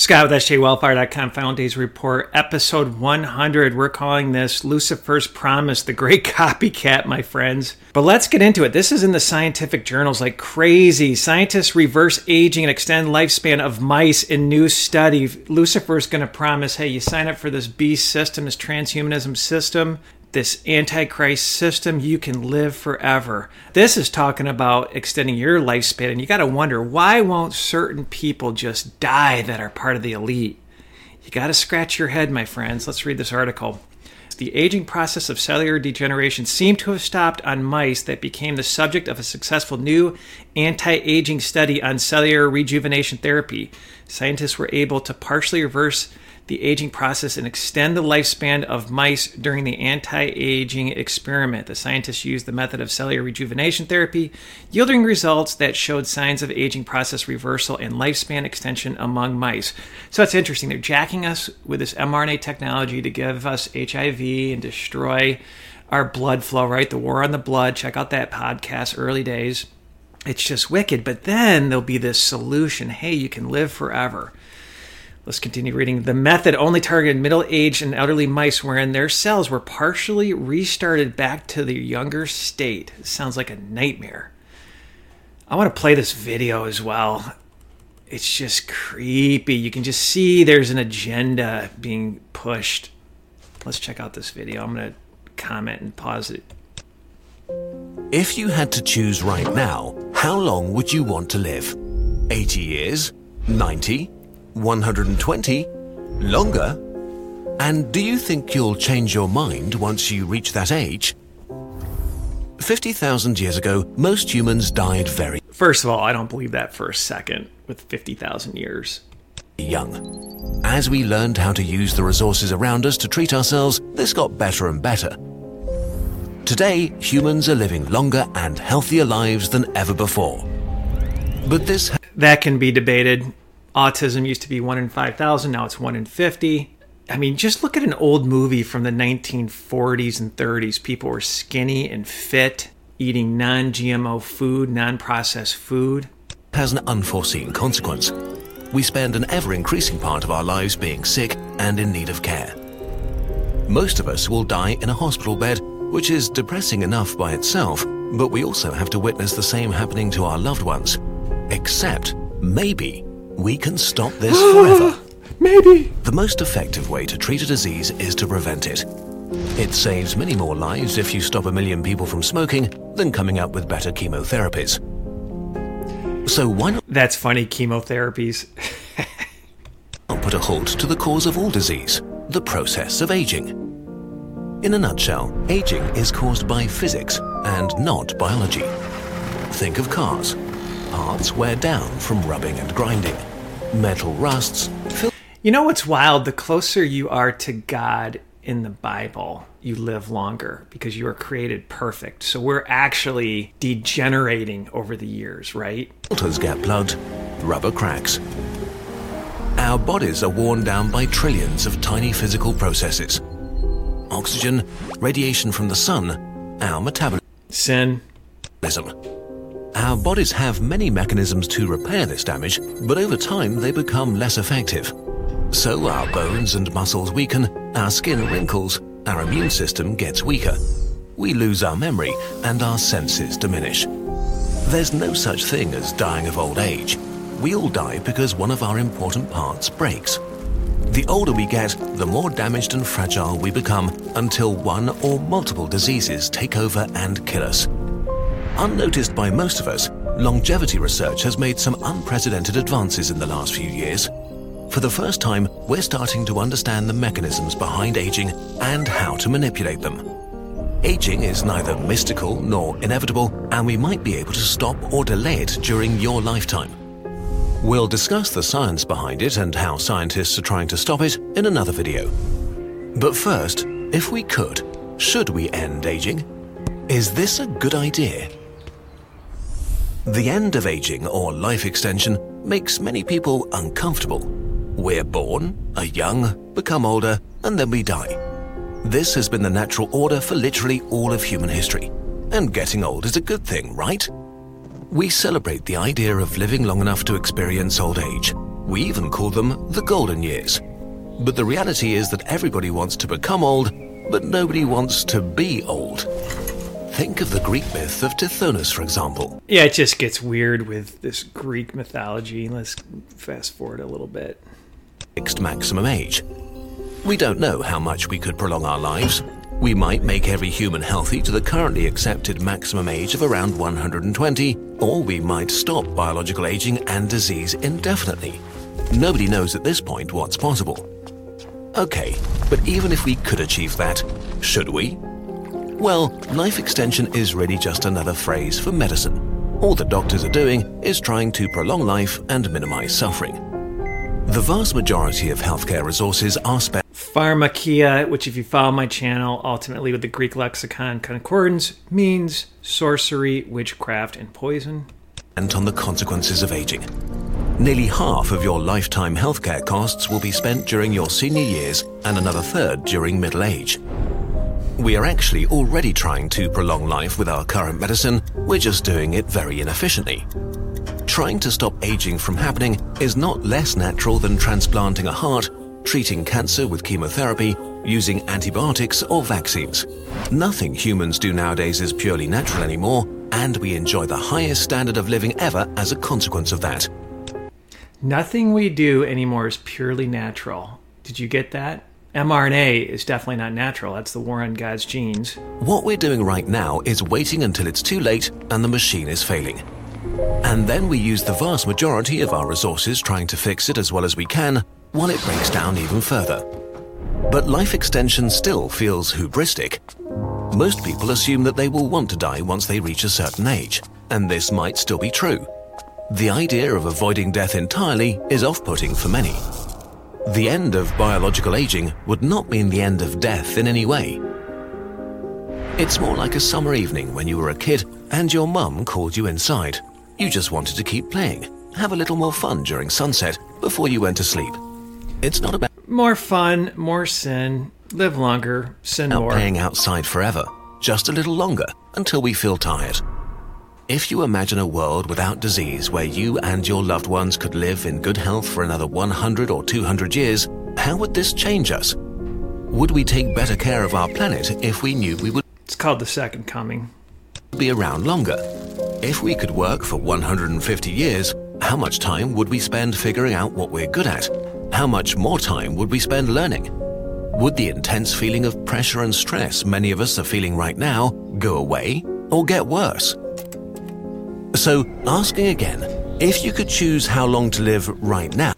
Scott with SJWellfire.com Final Days Report, episode 100. We're calling this Lucifer's Promise, the great copycat, my friends. But let's get into it. This is in the scientific journals like crazy. Scientists reverse aging and extend lifespan of mice in new study. Lucifer's going to promise hey, you sign up for this beast system, this transhumanism system this antichrist system you can live forever. This is talking about extending your lifespan and you got to wonder why won't certain people just die that are part of the elite? You got to scratch your head my friends. Let's read this article. The aging process of cellular degeneration seemed to have stopped on mice that became the subject of a successful new anti aging study on cellular rejuvenation therapy. Scientists were able to partially reverse the aging process and extend the lifespan of mice during the anti aging experiment. The scientists used the method of cellular rejuvenation therapy, yielding results that showed signs of aging process reversal and lifespan extension among mice. So that's interesting. They're jacking us with this mRNA technology to give us HIV and destroy our blood flow, right? The war on the blood. Check out that podcast, early days. It's just wicked. But then there'll be this solution hey, you can live forever. Let's continue reading. The method only targeted middle aged and elderly mice wherein their cells were partially restarted back to their younger state. Sounds like a nightmare. I want to play this video as well. It's just creepy. You can just see there's an agenda being pushed. Let's check out this video. I'm going to comment and pause it. If you had to choose right now, how long would you want to live? 80 years? 90? 120? Longer? And do you think you'll change your mind once you reach that age? 50,000 years ago, most humans died very First of all, I don't believe that for a second with 50,000 years. young. As we learned how to use the resources around us to treat ourselves, this got better and better. Today, humans are living longer and healthier lives than ever before. But this That can be debated. Autism used to be 1 in 5,000, now it's 1 in 50. I mean, just look at an old movie from the 1940s and 30s. People were skinny and fit, eating non GMO food, non processed food. has an unforeseen consequence. We spend an ever increasing part of our lives being sick and in need of care. Most of us will die in a hospital bed, which is depressing enough by itself, but we also have to witness the same happening to our loved ones. Except, maybe, we can stop this forever. Maybe. The most effective way to treat a disease is to prevent it. It saves many more lives if you stop a million people from smoking than coming up with better chemotherapies. So why not That's funny, chemotherapies. put a halt to the cause of all disease, the process of aging? In a nutshell, aging is caused by physics and not biology. Think of cars. Parts wear down from rubbing and grinding. Metal rusts, You know what's wild? The closer you are to God in the Bible, you live longer because you are created perfect. So we're actually degenerating over the years, right? filters get plugged, rubber cracks. Our bodies are worn down by trillions of tiny physical processes. Oxygen, radiation from the sun, our metabolism. Sin. Our bodies have many mechanisms to repair this damage, but over time they become less effective. So our bones and muscles weaken, our skin wrinkles, our immune system gets weaker. We lose our memory and our senses diminish. There's no such thing as dying of old age. We all die because one of our important parts breaks. The older we get, the more damaged and fragile we become until one or multiple diseases take over and kill us. Unnoticed by most of us, longevity research has made some unprecedented advances in the last few years. For the first time, we're starting to understand the mechanisms behind aging and how to manipulate them. Aging is neither mystical nor inevitable, and we might be able to stop or delay it during your lifetime. We'll discuss the science behind it and how scientists are trying to stop it in another video. But first, if we could, should we end aging? Is this a good idea? The end of aging or life extension makes many people uncomfortable. We're born, are young, become older, and then we die. This has been the natural order for literally all of human history. And getting old is a good thing, right? We celebrate the idea of living long enough to experience old age. We even call them the golden years. But the reality is that everybody wants to become old, but nobody wants to be old. Think of the Greek myth of Tithonus, for example. Yeah, it just gets weird with this Greek mythology. Let's fast forward a little bit. Fixed maximum age. We don't know how much we could prolong our lives. We might make every human healthy to the currently accepted maximum age of around 120, or we might stop biological aging and disease indefinitely. Nobody knows at this point what's possible. Okay, but even if we could achieve that, should we? Well, life extension is really just another phrase for medicine. All the doctors are doing is trying to prolong life and minimize suffering. The vast majority of healthcare resources are spent Pharmakia, which, if you follow my channel, ultimately with the Greek lexicon concordance, means sorcery, witchcraft, and poison. And on the consequences of aging. Nearly half of your lifetime healthcare costs will be spent during your senior years and another third during middle age. We are actually already trying to prolong life with our current medicine, we're just doing it very inefficiently. Trying to stop aging from happening is not less natural than transplanting a heart, treating cancer with chemotherapy, using antibiotics or vaccines. Nothing humans do nowadays is purely natural anymore, and we enjoy the highest standard of living ever as a consequence of that. Nothing we do anymore is purely natural. Did you get that? mRNA is definitely not natural. That's the war on God's genes. What we're doing right now is waiting until it's too late and the machine is failing. And then we use the vast majority of our resources trying to fix it as well as we can while it breaks down even further. But life extension still feels hubristic. Most people assume that they will want to die once they reach a certain age, and this might still be true. The idea of avoiding death entirely is off putting for many. The end of biological aging would not mean the end of death in any way. It's more like a summer evening when you were a kid and your mum called you inside. You just wanted to keep playing, have a little more fun during sunset before you went to sleep. It's not about More fun, more sin, live longer, sin more. playing outside forever, just a little longer until we feel tired. If you imagine a world without disease where you and your loved ones could live in good health for another 100 or 200 years, how would this change us? Would we take better care of our planet if we knew we would It's called the second coming. be around longer? If we could work for 150 years, how much time would we spend figuring out what we're good at? How much more time would we spend learning? Would the intense feeling of pressure and stress many of us are feeling right now go away or get worse? So, asking again, if you could choose how long to live right now,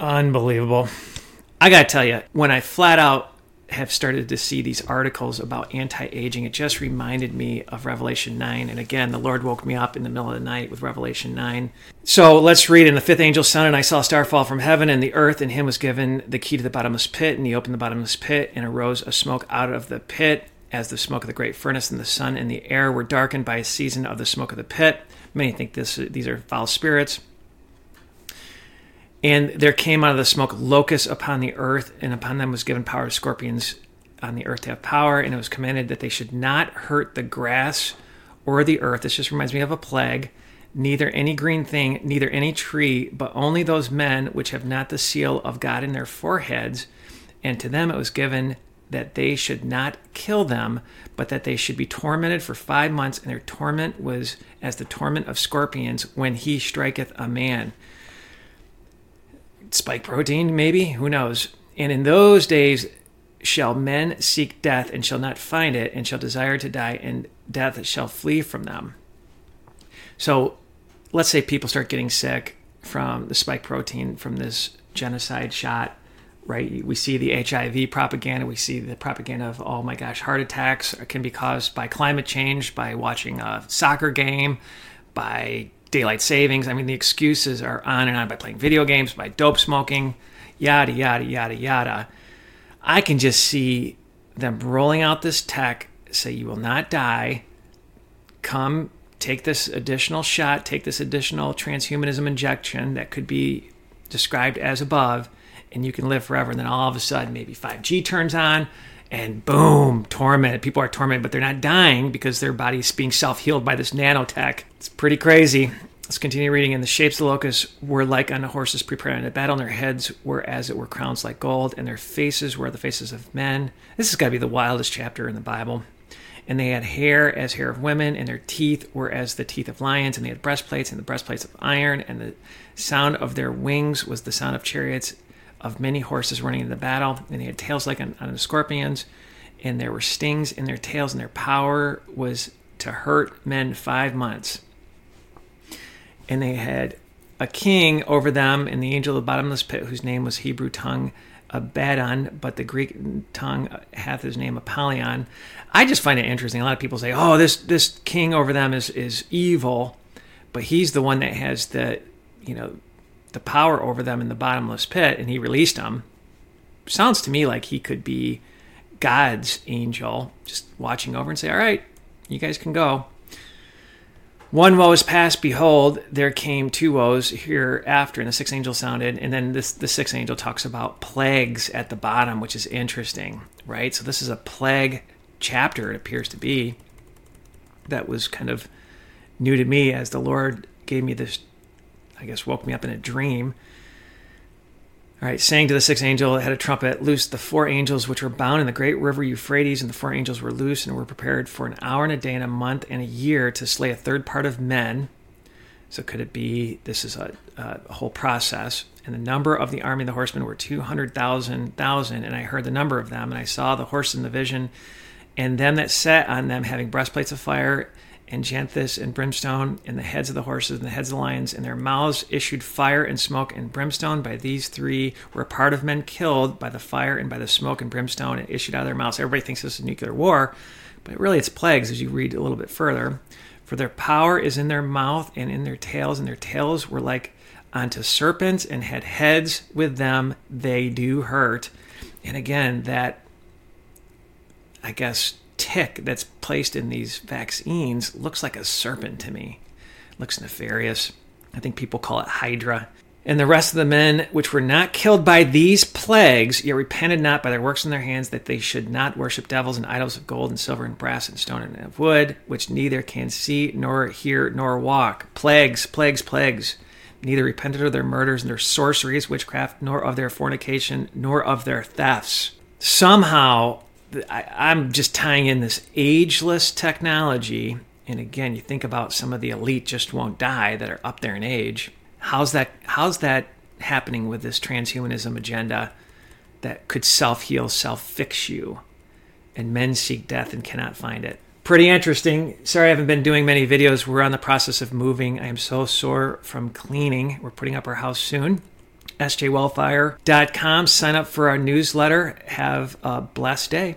Unbelievable. I gotta tell you, when I flat out have started to see these articles about anti aging, it just reminded me of Revelation 9. And again, the Lord woke me up in the middle of the night with Revelation 9. So let's read. And the fifth angel sounded, and I saw a star fall from heaven, and the earth, and him was given the key to the bottomless pit. And he opened the bottomless pit, and arose a smoke out of the pit, as the smoke of the great furnace, and the sun and the air were darkened by a season of the smoke of the pit. Many think this these are foul spirits. And there came out of the smoke locusts upon the earth, and upon them was given power of scorpions on the earth to have power. And it was commanded that they should not hurt the grass or the earth. This just reminds me of a plague. Neither any green thing, neither any tree, but only those men which have not the seal of God in their foreheads. And to them it was given that they should not kill them, but that they should be tormented for five months. And their torment was as the torment of scorpions when he striketh a man spike protein, maybe, who knows? And in those days shall men seek death and shall not find it, and shall desire to die, and death shall flee from them. So let's say people start getting sick from the spike protein from this genocide shot, right? We see the HIV propaganda, we see the propaganda of, oh my gosh, heart attacks can be caused by climate change, by watching a soccer game, by daylight savings. I mean, the excuses are on and on by playing video games, by dope smoking, yada, yada, yada, yada. I can just see them rolling out this tech, say, you will not die. Come take this additional shot, take this additional transhumanism injection that could be described as above, and you can live forever. And then all of a sudden, maybe 5G turns on, and boom, torment. People are tormented, but they're not dying because their body's being self healed by this nanotech. It's pretty crazy. Let's continue reading. And the shapes of the locusts were like unto horses prepared unto battle, and their heads were as it were crowns like gold, and their faces were the faces of men. This has got to be the wildest chapter in the Bible. And they had hair as hair of women, and their teeth were as the teeth of lions, and they had breastplates, and the breastplates of iron, and the sound of their wings was the sound of chariots of many horses running into the battle, and they had tails like on, on the scorpions, and there were stings in their tails, and their power was to hurt men five months and they had a king over them, and the angel of the bottomless pit, whose name was Hebrew tongue Abaddon, but the Greek tongue hath his name Apollyon. I just find it interesting. A lot of people say, "Oh, this this king over them is is evil," but he's the one that has the you know the power over them in the bottomless pit, and he released them. Sounds to me like he could be God's angel, just watching over and say, "All right, you guys can go." One woe is past, behold, there came two woes hereafter, and the sixth angel sounded, and then this the sixth angel talks about plagues at the bottom, which is interesting, right? So this is a plague chapter, it appears to be, that was kind of new to me as the Lord gave me this, I guess, woke me up in a dream all right, saying to the sixth angel that had a trumpet, loose the four angels which were bound in the great river Euphrates, and the four angels were loose and were prepared for an hour and a day and a month and a year to slay a third part of men. So could it be this is a, a whole process? And the number of the army of the horsemen were two hundred thousand thousand, and I heard the number of them, and I saw the horse in the vision, and them that sat on them having breastplates of fire and Janthus and brimstone, and the heads of the horses and the heads of the lions, and their mouths issued fire and smoke and brimstone. By these three were a part of men killed by the fire and by the smoke and brimstone and issued out of their mouths. Everybody thinks this is nuclear war, but really it's plagues as you read a little bit further. For their power is in their mouth and in their tails, and their tails were like unto serpents and had heads with them. They do hurt. And again, that I guess tick that's placed in these vaccines looks like a serpent to me. Looks nefarious. I think people call it Hydra. And the rest of the men which were not killed by these plagues, yet repented not by their works in their hands, that they should not worship devils and idols of gold and silver and brass and stone and of wood, which neither can see nor hear nor walk. Plagues, plagues, plagues. Neither repented of their murders and their sorceries, witchcraft, nor of their fornication, nor of their thefts. Somehow, I, am just tying in this ageless technology. And again, you think about some of the elite just won't die that are up there in age. How's that? How's that happening with this transhumanism agenda that could self heal, self fix you? And men seek death and cannot find it. Pretty interesting. Sorry, I haven't been doing many videos. We're on the process of moving. I am so sore from cleaning. We're putting up our house soon sjwellfire.com. Sign up for our newsletter. Have a blessed day.